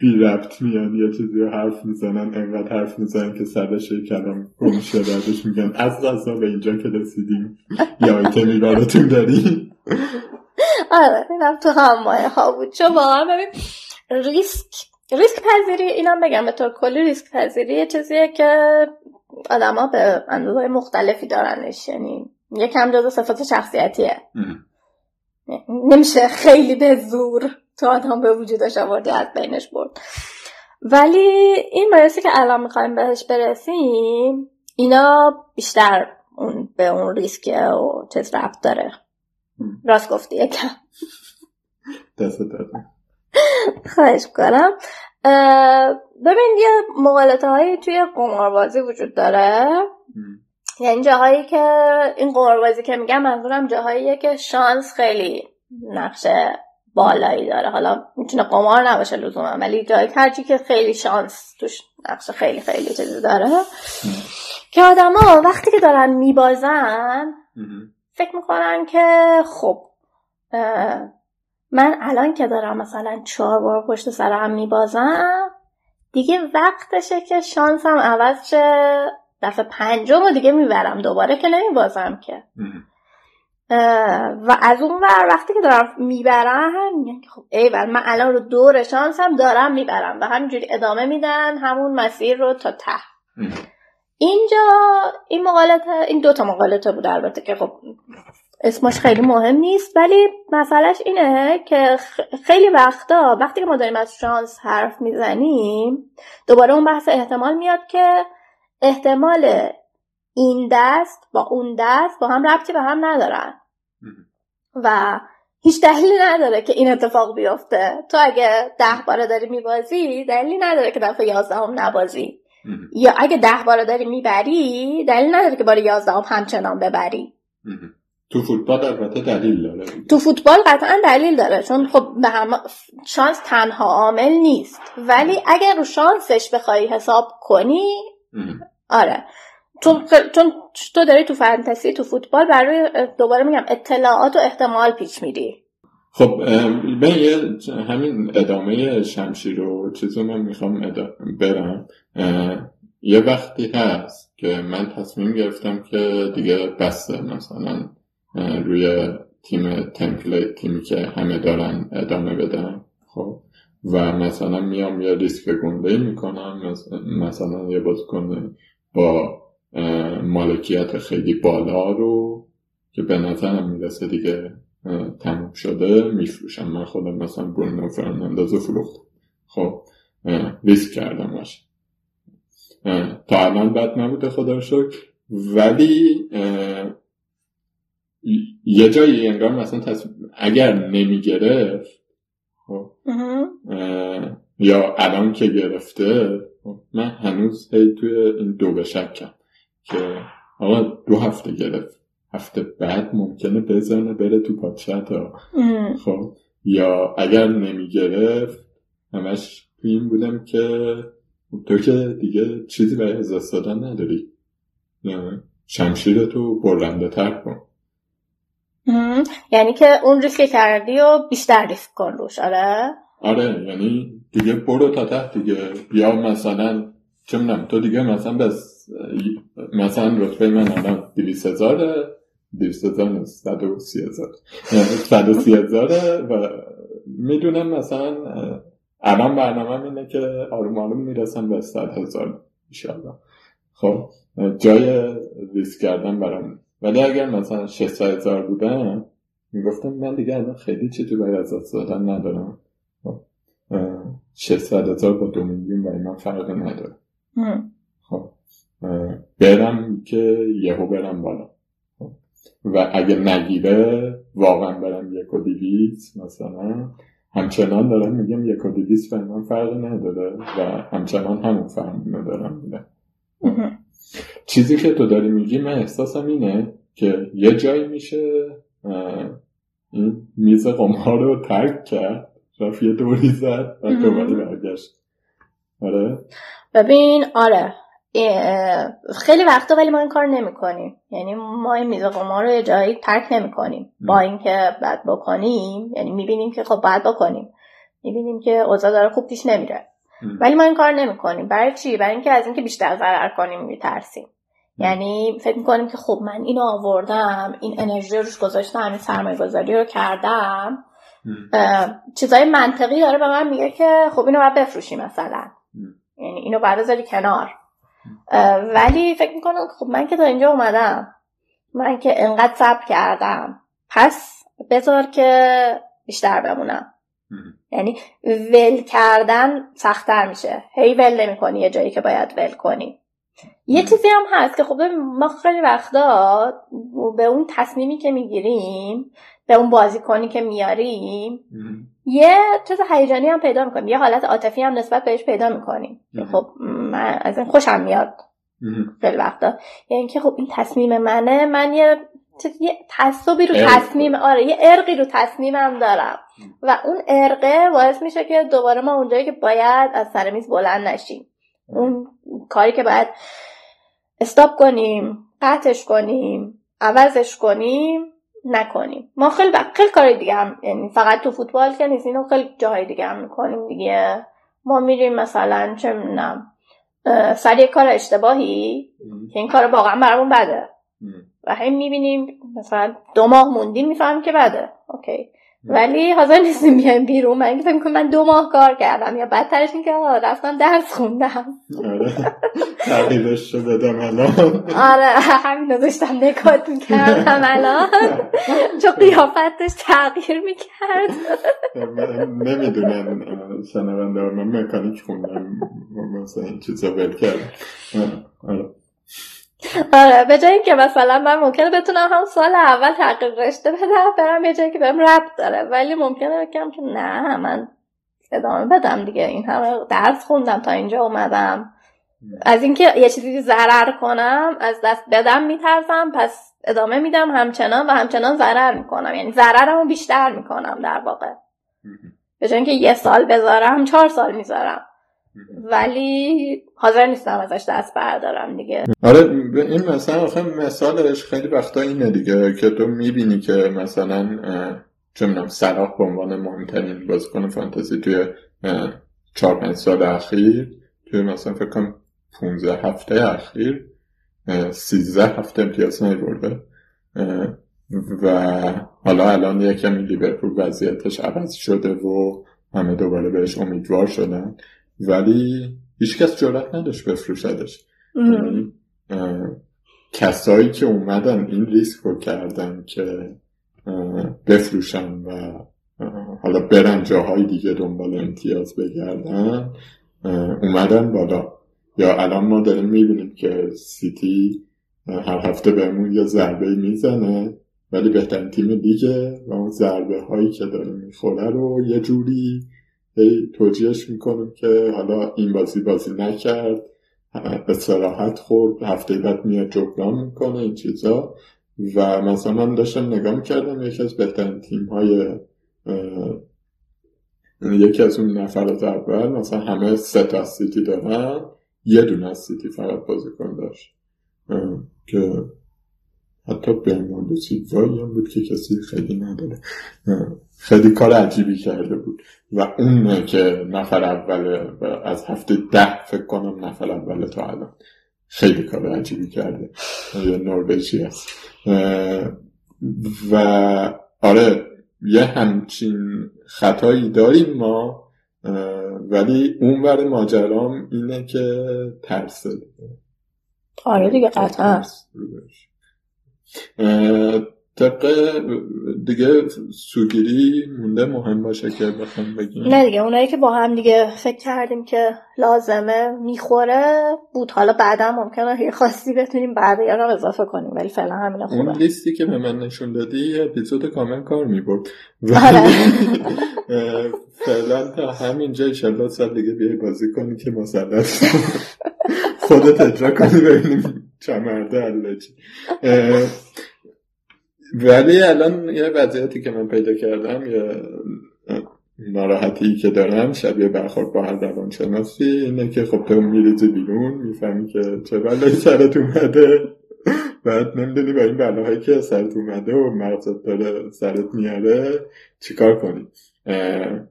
[SPEAKER 2] بی ربط میان یه چیزی رو حرف می‌زنن انقدر حرف می‌زنن که سرش کلام گم بعدش میگن از غذا به اینجا که رسیدیم. یا آیتمی براتون داریم
[SPEAKER 3] آره اینم تو هم مایه ها بود. چون واقعا ببین ریسک ریسک پذیری اینم بگم به طور کلی ریسک پذیری یه چیزیه که ها به اندازه مختلفی دارنش. یعنی یکم جزو صفات شخصیتیه. نمیشه خیلی به زور تو آدم به وجودش آوردی از بینش برد. ولی این باعثی که الان می‌خوایم بهش برسیم اینا بیشتر اون به اون ریسک و چیز رفت داره. راست گفتی یکم.
[SPEAKER 2] دست
[SPEAKER 3] خواهش کنم ببین یه مقالطه هایی توی قماربازی وجود داره. یعنی جاهایی که این قماربازی که میگم منظورم جاهاییه که شانس خیلی نقشه بالایی داره. حالا می‌تونه قمار نباشه لزوما ولی جایی هرچی که خیلی شانس توش نقشه خیلی خیلی چیزی داره. که آدما وقتی که دارن میبازن فکر می‌کنن که خب من الان که دارم مثلا چهار بار پشت سرم میبازم دیگه وقتشه که شانسم عوض شه. دفعه پنجم و دیگه می‌برم دوباره که نمیبازم که. و از اون ور وقتی که دارم می‌برم میگن خب ای من الان رو دور شانسم دارم می‌برم و همینجوری ادامه میدن همون مسیر رو تا ته. اینجا این مقالطه این دوتا مقالطه بود البته که خب اسمش خیلی مهم نیست ولی مسئلهش اینه که خیلی وقتا وقتی که ما داریم از شانس حرف می‌زنیم دوباره اون بحث احتمال میاد که احتمال این دست با اون دست با هم ربطی به هم ندارن. و هیچ دلیلی نداره که این اتفاق بیفته. تو اگه ده باره داری میبازی دلیلی نداره که دفعه یازدهم نبازی. یا اگه ده باره داری می‌بری دلیل نداره که بار یازدهم همچنان ببری.
[SPEAKER 2] تو فوتبال البته دلیل داره.
[SPEAKER 3] تو فوتبال قطعا دلیل داره چون خب به هم شانس تنها عامل نیست. ولی اگر رو شانسش بخوای حساب کنی آره. چون چون تو داری تو فانتزی تو فوتبال برای دوباره میگم اطلاعات و احتمال پیچ میری
[SPEAKER 2] خب به همین ادامه شمشیر و چیزو من می‌خوام برم. یه وقتی هست که من تصمیم گرفتم که دیگه بسته مثلا روی تیم تمپلیت تیمی که همه دارن ادامه بدم خب. و مثلا میام یه ریسک گنده می‌کنم مثلا یه بازیکن با مالکیت خیلی بالا رو که به نظرم می‌رسه دیگه تموم شده میفروشم. من خودم مثلا برونو فرناندز فروخت خب ریسک کردم باشه. تا الان بد نبوده خدا شکر. ولی یه جایی انگار مثلا تصمیم اگر نمی‌گرفت خب یا الان که گرفته خب، من هنوز هی توی این دو بشکم که آقا دو هفته گرفت. هفته بعد ممکنه بزنه بره تو پادشت ها خب یا اگر نمی‌گرفت همش تو این بودم که تو که دیگه چیزی برای ازاست دادن نداری. شمشیر تو برنده تر کن.
[SPEAKER 3] یعنی که اون ریسک کردی و بیشتر ریسک کن روش آره؟
[SPEAKER 2] آره یعنی دیگه برو تا تحت دیگه. یا مثلا چه می‌دونم تو دیگه مثلا بس مثلا رتبه من الان دیویس هزاره دیویس هزار نیست صد و سی هزار. صد و سی هزاره و می‌دونم مثلا الان برنامه اینه که آروم آروم می‌رسم به صد هزار ایشالله خب جای ریسک کردن برام. ولی اگر مثلا 600 هزار بودم می‌گفتم من دیگه الان خیلی چیزی برای از دست دادن ندارم. 600 هزار با دو میلیون برای من فرق نداره. خب برم که یهو برم بالا. و اگه نگیره واقعا برم یک و دیویز مثلا. همچنان دارم میگم یک و دیویز برای من فرق نداره و همچنان همون فهم دارم میده چیزی که تو داری میگی من احساسم اینه که یه جایی میشه این میز قمار رو ترک کرد رفت یه دوری زد و دوباره برگشت. آره؟
[SPEAKER 3] ببین آره. خیلی وقتا ولی ما این کار نمی کنیم یعنی ما این میز قمار رو یه جایی ترک نمی کنیم با اینکه بعد بکنیم یعنی می‌بینیم که خب باید بکنیم. می‌بینیم که اوضاع داره خوب پیش نمیره. ولی ما این کار نمی کنیم برای چی؟ برای اینکه از اینکه بیشتر ضرر کنیم میترسیم. یعنی فکر می‌کنیم که خب من اینو آوردم این انرژی روش گذاشتم این سرمایه گذاری رو کردم. چیزای منطقی داره به من میگه که خب اینو باید بفروشی مثلا. یعنی اینو بعد بذاری کنار. ولی فکر می‌کنم خب من که تا اینجا اومدم من که انقدر صبر کردم. پس بذار که بیشتر بمونم. یعنی ول کردن سختتر میشه. هی ول نمی‌کنی یه جایی که باید ول کنی. یه چیزی هم هست که خب ما خیلی وقتا به اون تصمیمی که می‌گیریم به اون بازیکنی که میاریم یه چیز هیجانی هم پیدا می‌کنیم. یه حالت عاطفی هم نسبت بهش پیدا می‌کنیم. خب من از این خوشم میاد. خیلی وقتا. یعنی اینکه خب این تصمیم منه من یه یه تعصبی رو تصمیم آره یه ارقی رو تصمیمم دارم. و اون ارقه باعث میشه که دوباره ما اونجایی که باید از سر میز بلند نشیم. اون کاری که باید استاپ کنیم قطعش کنیم عوضش کنیم نکنیم. ما خیلی خیلی کار دیگه هم یعنی فقط تو فوتبال که نیست اینو خیلی جاهای دیگه هم می‌کنیم دیگه. ما میریم مثلا چه می‌دونم سر یک کار اشتباهی؟ که این کار واقعا برامون بده. و هی می‌بینیم مثلا دو ماه موندیم می‌فهمیم که بده. اوکی. ولی حاضر نیستیم بیایم بیرون. من فکر کنم من دو ماه کار کردم. یا بدترش این که رفتم درس خوندم.
[SPEAKER 2] آره. تغییرش رو بدم الان.
[SPEAKER 3] آره همین رو داشتم نکات می‌کردم الان. چون قیافتش تغییر می‌کرد.
[SPEAKER 2] نمی‌دونن شنونده من مکانیک خوندم. مثلا این چیزا ول کردم. آره
[SPEAKER 3] به جایی که مثلا من ممکنه بتونم هم سال اول تحقیق رشته بدم برم یه جایی که بهم ربط داره. ولی ممکنه بگم که نه من ادامه بدم دیگه. این همه درس خوندم تا اینجا اومدم. از اینکه یه چیزی ضرر کنم از دست بدم میترسم پس ادامه میدم همچنان و همچنان ضرر می‌کنم. یعنی ضررمو بیشتر می‌کنم در واقع. به جای اینکه یه سال بذارم چهار سال می‌ذارم. ولی حاضر نیستم ازش دست بردارم دیگه.
[SPEAKER 2] آره این مثلا آخه مثالش خیلی وقتا اینه دیگه که تو می‌بینی که مثلا چه می‌دونم سراخ به عنوان مهمترین بازیکن فانتزی توی چهار پنج سال اخیر توی مثلا فکر کنم 15 هفته اخیر 13 هفته امتیاز نیورده و حالا الان یه کمی لیورپول وضعیتش عوض شده و همه دوباره بهش امیدوار شدن. ولی هیچکس جرات نداشت بفروشدش یعنی کسایی که اومدن این ریسک رو کردن که بفروشن و حالا برن جاهای دیگه دنبال امتیاز بگردن اومدن بالا. یا الان ما داریم می‌بینیم که سیتی هر هفته بهمون یه ضربه می‌زنه ولی بهترین تیم لیگه و اون ضربه هایی که داره می‌خوره رو یه جوری هی توجیهش می‌کنم که حالا این بازی بازی نکرد به سراحت خورد هفته بعد میاد جبران می‌کنه این چیزا. و مثلا من داشتم نگاه می‌کردم یکی از بهترین تیم های یکی از اون نفرات اول مثلا همه سه تا سیتی دارن یه دونه سیتی فقط بازیکن داشت که حتی برناردو سیلوایی هم بود که کسی خیلی نداره. خیلی کار عجیبی کرده بود. و اون که نفر اوله و از هفته ده فکر کنم نفر اوله تا الان. خیلی کار عجیبی کرده. یه نروژی هست. و آره یه همچین خطایی داریم ما ولی اون ور ماجرام اینه که ترسه.
[SPEAKER 3] آره دیگه قطعا.
[SPEAKER 2] طبق دیگه سوگیری مونده مهم باشه که بخوام بگیم.
[SPEAKER 3] نه دیگه اونایی که با هم دیگه فکر کردیم که لازمه می‌خوره بود. حالا بعدا ممکنه یه خاصی بتونیم بعد یا رو اضافه کنیم ولی فعلا همین خوبه.
[SPEAKER 2] اون لیستی که به من نشون دادی اپیزود کامل کار می‌برد.
[SPEAKER 3] آره.
[SPEAKER 2] فعلا تا همینجا ایشالله سال دیگه بیای بازی کنی که مسلط خودت اجرا کنی ببینیم. چمرده علچی ولی الان یه وضعیتی که من پیدا کردم یه ناراحتی که دارم شبیه برخورد با هر روان شناسی اینه که خب تو میریزی بیرون می‌فهمی که چه بلایی سرت اومده. بعد نمی‌دونی با این بلاهایی که سرت اومده و مغزت داره سرت میاره چیکار کنی؟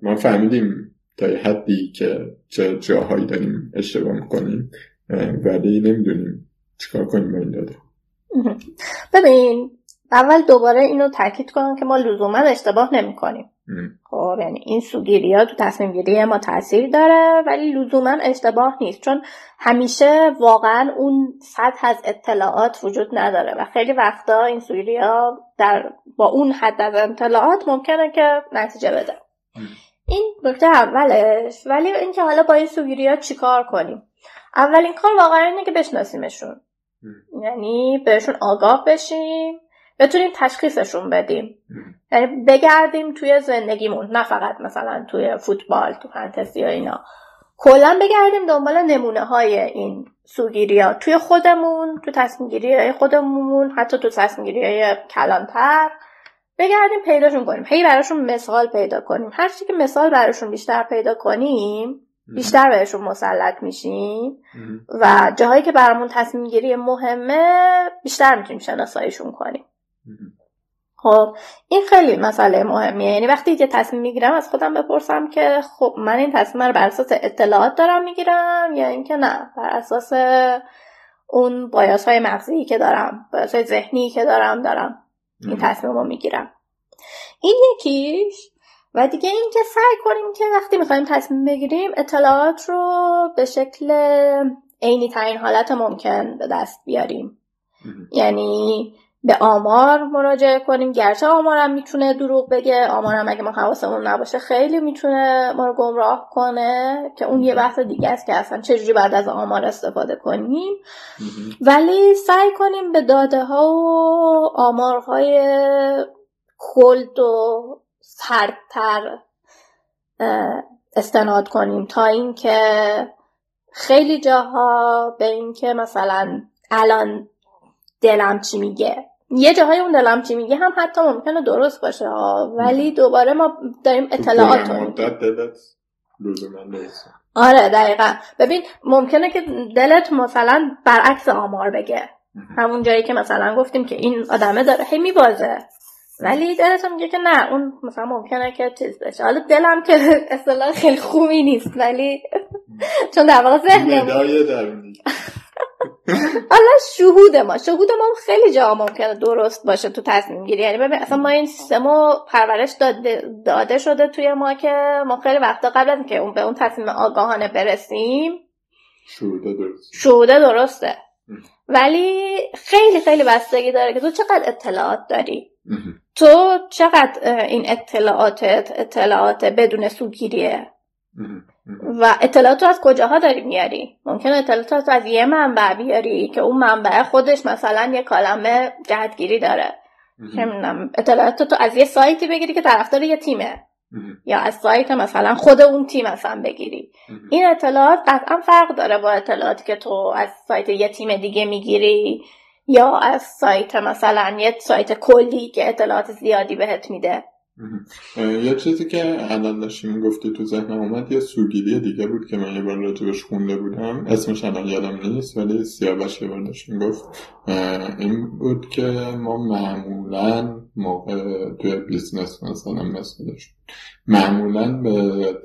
[SPEAKER 2] ما فهمیدیم تا حدی که چه جاهایی داریم اشتباه می‌کنیم ولی نمی‌دونیم. چیکار کنیم با این داده؟
[SPEAKER 3] ببین اول دوباره اینو تاکید کنم که ما لزوما اشتباه نمی کنیم خب یعنی این سوگیری ها تو تصمیم گیری ما تاثیر داره ولی لزوما اشتباه نیست. چون همیشه واقعا اون سطح از اطلاعات وجود نداره و خیلی وقتا این سوگیری ها در با اون حد از اطلاعات ممکنه که نتیجه بده. این نکته اولش. ولی اینکه حالا با این سوگیری ها چیکار کنیم؟ اولین کار واقعا اینه که بشناسیمشون. یعنی بهشون آگاه بشیم بتونیم تشخیصشون بدیم. یعنی بگردیم توی زندگیمون نه فقط مثلا توی فوتبال تو فانتزی و اینا. کلا بگردیم دنبال نمونه های این سوگیری ها توی خودمون تو تصمیم گیری خودمون حتی تو تصمیم گیری کلانتر. بگردیم پیداشون کنیم. هی براشون مثال پیدا کنیم. هر چی که مثال براشون بیشتر پیدا کنیم بیشتر بهشون مسلط میشیم. و جاهایی که برامون تصمیم گیری مهمه بیشتر می‌تونیم شناساییشون کنیم. خب این خیلی مسئله مهمیه. یعنی وقتی که تصمیم می‌گیرم از خودم بپرسم که خب من این تصمیم رو بر اساس اطلاعات دارم می‌گیرم یا اینکه نه؟ بر اساس اون بایاس های مغزی که دارم بایاس های ذهنی که دارم دارم این تصمیم رو می‌گیرم. این یکیش. و دیگه اینکه سعی کنیم که وقتی می‌خوایم تصمیم بگیریم اطلاعات رو به شکل عینی ترین حالت ممکن به دست بیاریم. یعنی به آمار مراجعه کنیم. گرچه آمارم می‌تونه دروغ بگه آمارم اگه ما حواسمون نباشه خیلی می‌تونه ما رو گمراه کنه که اون یه بحث دیگه است که اصلا چجوری بعد از آمار استفاده کنیم. ولی سعی کنیم به داده ها و آمارهای کلد و سردتر استناد کنیم تا اینکه خیلی جاها به اینکه مثلا الان دلم چی میگه. یه جاهای اون دلم چی میگه هم حتی ممکنه درست باشه ولی دوباره ما داریم اطلاعات آره دقیقا. ببین ممکنه که دلت مثلا برعکس آمار بگه. همون جایی که مثلا گفتیم که این آدمه داره هی میبازه. ولی دلت میگه که نه اون مثلا ممکنه که چیز بشه. حالا دلم که اصطلاح خیلی خوبی نیست ولی چون در واقع ذهنم حالا شهود ما. شهود ما خیلی جا ممکنه درست باشه تو تصمیم گیری. یعنی ببین اصلا ما این سیستم پرورش داده, داده شده توی ما که ما خیلی وقتا قبل از اینکه اون به اون تصمیم آگاهانه برسیم
[SPEAKER 2] شهوده درسته
[SPEAKER 3] شهوده درسته. ولی خیلی خیلی بستگی داره که تو چقدر اطلاعات داری؟ تو چقدر این اطلاعاتت اطلاعات بدون سوگیریه؟ و اطلاعات رو از کجاها داری میاری؟ ممکن اطلاعات رو از یه منبع بیاری که اون منبع خودش مثلا یه کالمه جهتگیری داره. اطلاعات تو از یه سایتی بگیری که طرفدار یه تیمه. یا از سایت مثلا خود اون تیم مثلا بگیری. این اطلاعات قطعا فرق داره با اطلاعاتی که تو از سایت یه تیم دیگه می‌گیری یا از سایت مثلا یه سایت کلی که اطلاعات زیادی بهت میده.
[SPEAKER 2] یه چیزی که الان داشتی می‌گفتی تو ذهنم اومد یه سوگیری دیگه بود که من یه بار راجبش خونده بودم. اسمش الان یادم نیست ولی سیاوش یه بار داشت می‌گفت. این بود که ما معمولا موقع توی business مثلا مثلش معمولا به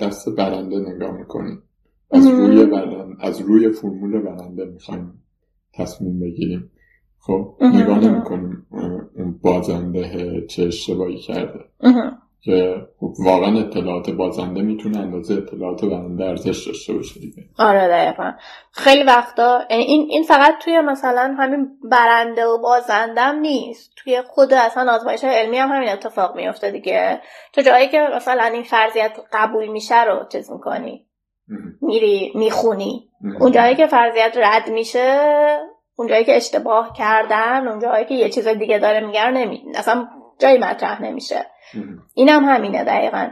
[SPEAKER 2] دست برنده نگاه می‌کنیم از روی برنده از روی فرمول برنده می‌خوایم تصمیم بگیریم. خب نگاه نمی‌کنیم اون بازنده چه اشتباهی کرده. که خب واقعا اطلاعات بازنده می‌تونه اندازه اطلاعات برنده ارزش داشته باشه دیگه.
[SPEAKER 3] آره دقیقا. خیلی وقتا یعنی این این فقط توی مثلا همین برنده و بازندم نیست. توی خود اصلا آزمایش علمی هم همین اتفاق میفته دیگه. تو جایی که مثلا این فرضیت قبول میشه رو چیز می‌کنی. میری می‌خونی. اون جایی که فرضیت رد میشه اونجایی که اشتباه کردن اونجایی که یه چیز دیگه داره میگن نمی اصلا جایی مطرح نمیشه. این هم همینه دقیقا.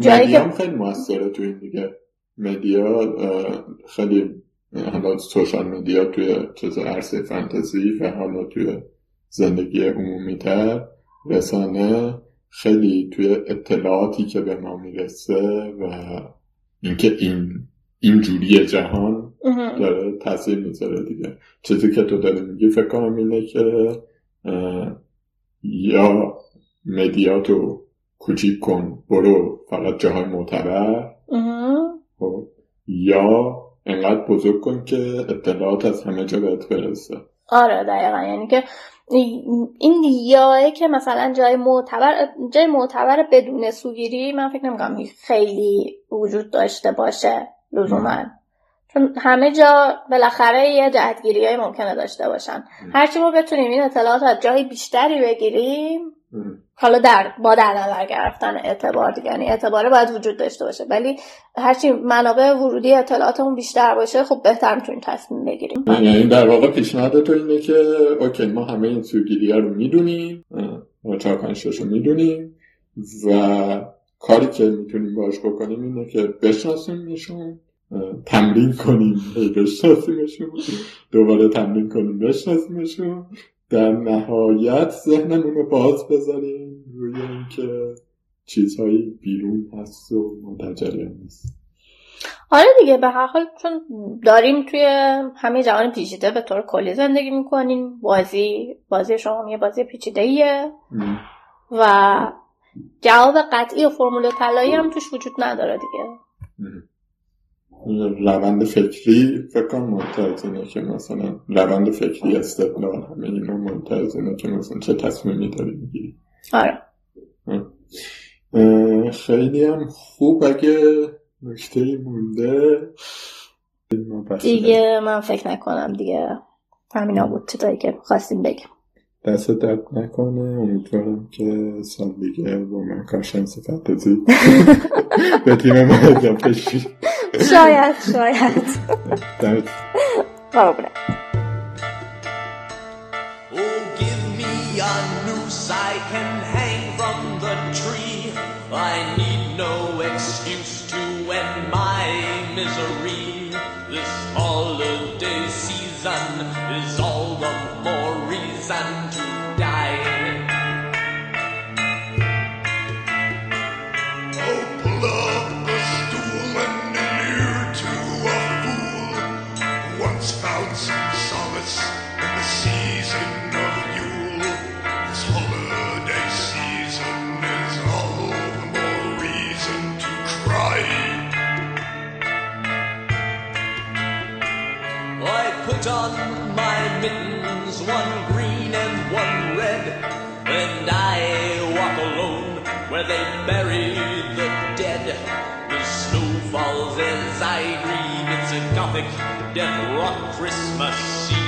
[SPEAKER 2] جایی که خیلی موثره تو این دیگه. مدیا خیلی حالا سوشال مدیا توی چیز عرصه فانتزی و حالا توی زندگی عمومی تر رسانه خیلی توی اطلاعاتی که به ما می‌رسه و اینکه این اینجوری جهان داره تاثیر می‌ذاره دیگه. چیزی که تو داری میگی فکر کنم اینه که یا مدیاتو کوچیک کن برو فقط جاهای معتبر. خب. یا انقدر بزرگ کن که اطلاعات از همه جا بهت برسه.
[SPEAKER 3] آره دقیقا. یعنی که این یاه که مثلا جای معتبر جای معتبر بدون سوگیری من فکر نمی‌کنم خیلی وجود داشته باشه لزوما. چون همه جا بالاخره یه جهتگیری های ممکنه داشته باشن. هرچی ما بتونیم این اطلاعات از جای بیشتری بگیریم حالا در با در نظر گرفتن اعتبار دیگه یعنی اعتباره باید وجود داشته باشه. ولی هرچی منابع ورودی اطلاعاتمون بیشتر باشه خب بهتر می‌تونیم تصمیم بگیریم.
[SPEAKER 2] یعنی در واقع پیشنهاد تو اینه که اوکی ما همه این سوگیری رو می‌دونیم و چهار پنج رو می‌دونیم و کاری که می‌تونیم باش بکنیم اینه که بشناسیمشون تمرین کنیم بشناسیمشون دوباره تمرین کنیم بشناسیمشون. در نهایت ذهنمون رو باز بذاریم روی اینکه چیزهایی بیرون هست و ما در جریان نیست
[SPEAKER 3] آره دیگه به هر حال چون داریم توی همه جهان پیچیده به طور کلی زندگی می‌کنیم بازی بازی شما یه بازی پیچیده ایه و جواب قطعی و فرمول طلایی هم توش وجود نداره دیگه.
[SPEAKER 2] روند فکری فکر کنم منتظر اینه که مثلا روند فکری استقلال همه اینا منتظر اینه که مثلا چه تصمیمی داری می‌گیری.
[SPEAKER 3] آره.
[SPEAKER 2] خیلی هم خوب اگه نکته مونده
[SPEAKER 3] دیگه من فکر نکنم دیگه همینا بود چیزایی که خواستیم بگم
[SPEAKER 2] دست درد نکنه امیدوارم که سال دیگه با من کارشنس فانتزی به تیم ما اضافه شید
[SPEAKER 3] شاید شاید
[SPEAKER 2] دمت
[SPEAKER 3] قربونه
[SPEAKER 4] I read, it's a gothic death rock Christmas.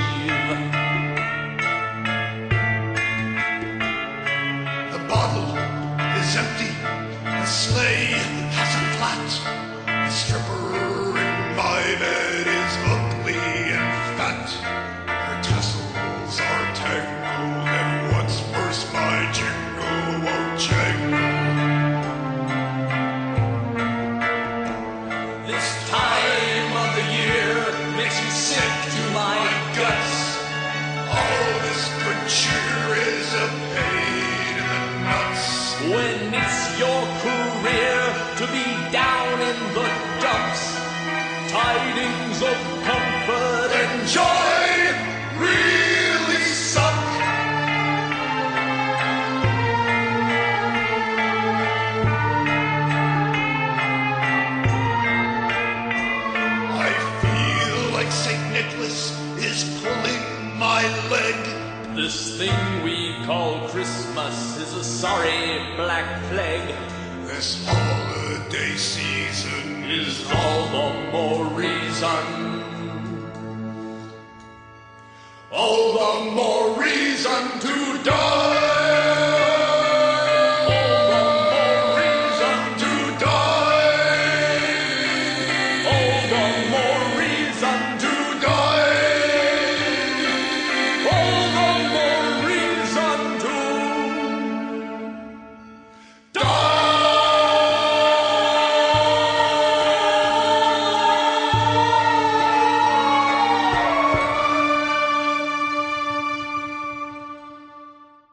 [SPEAKER 5] unto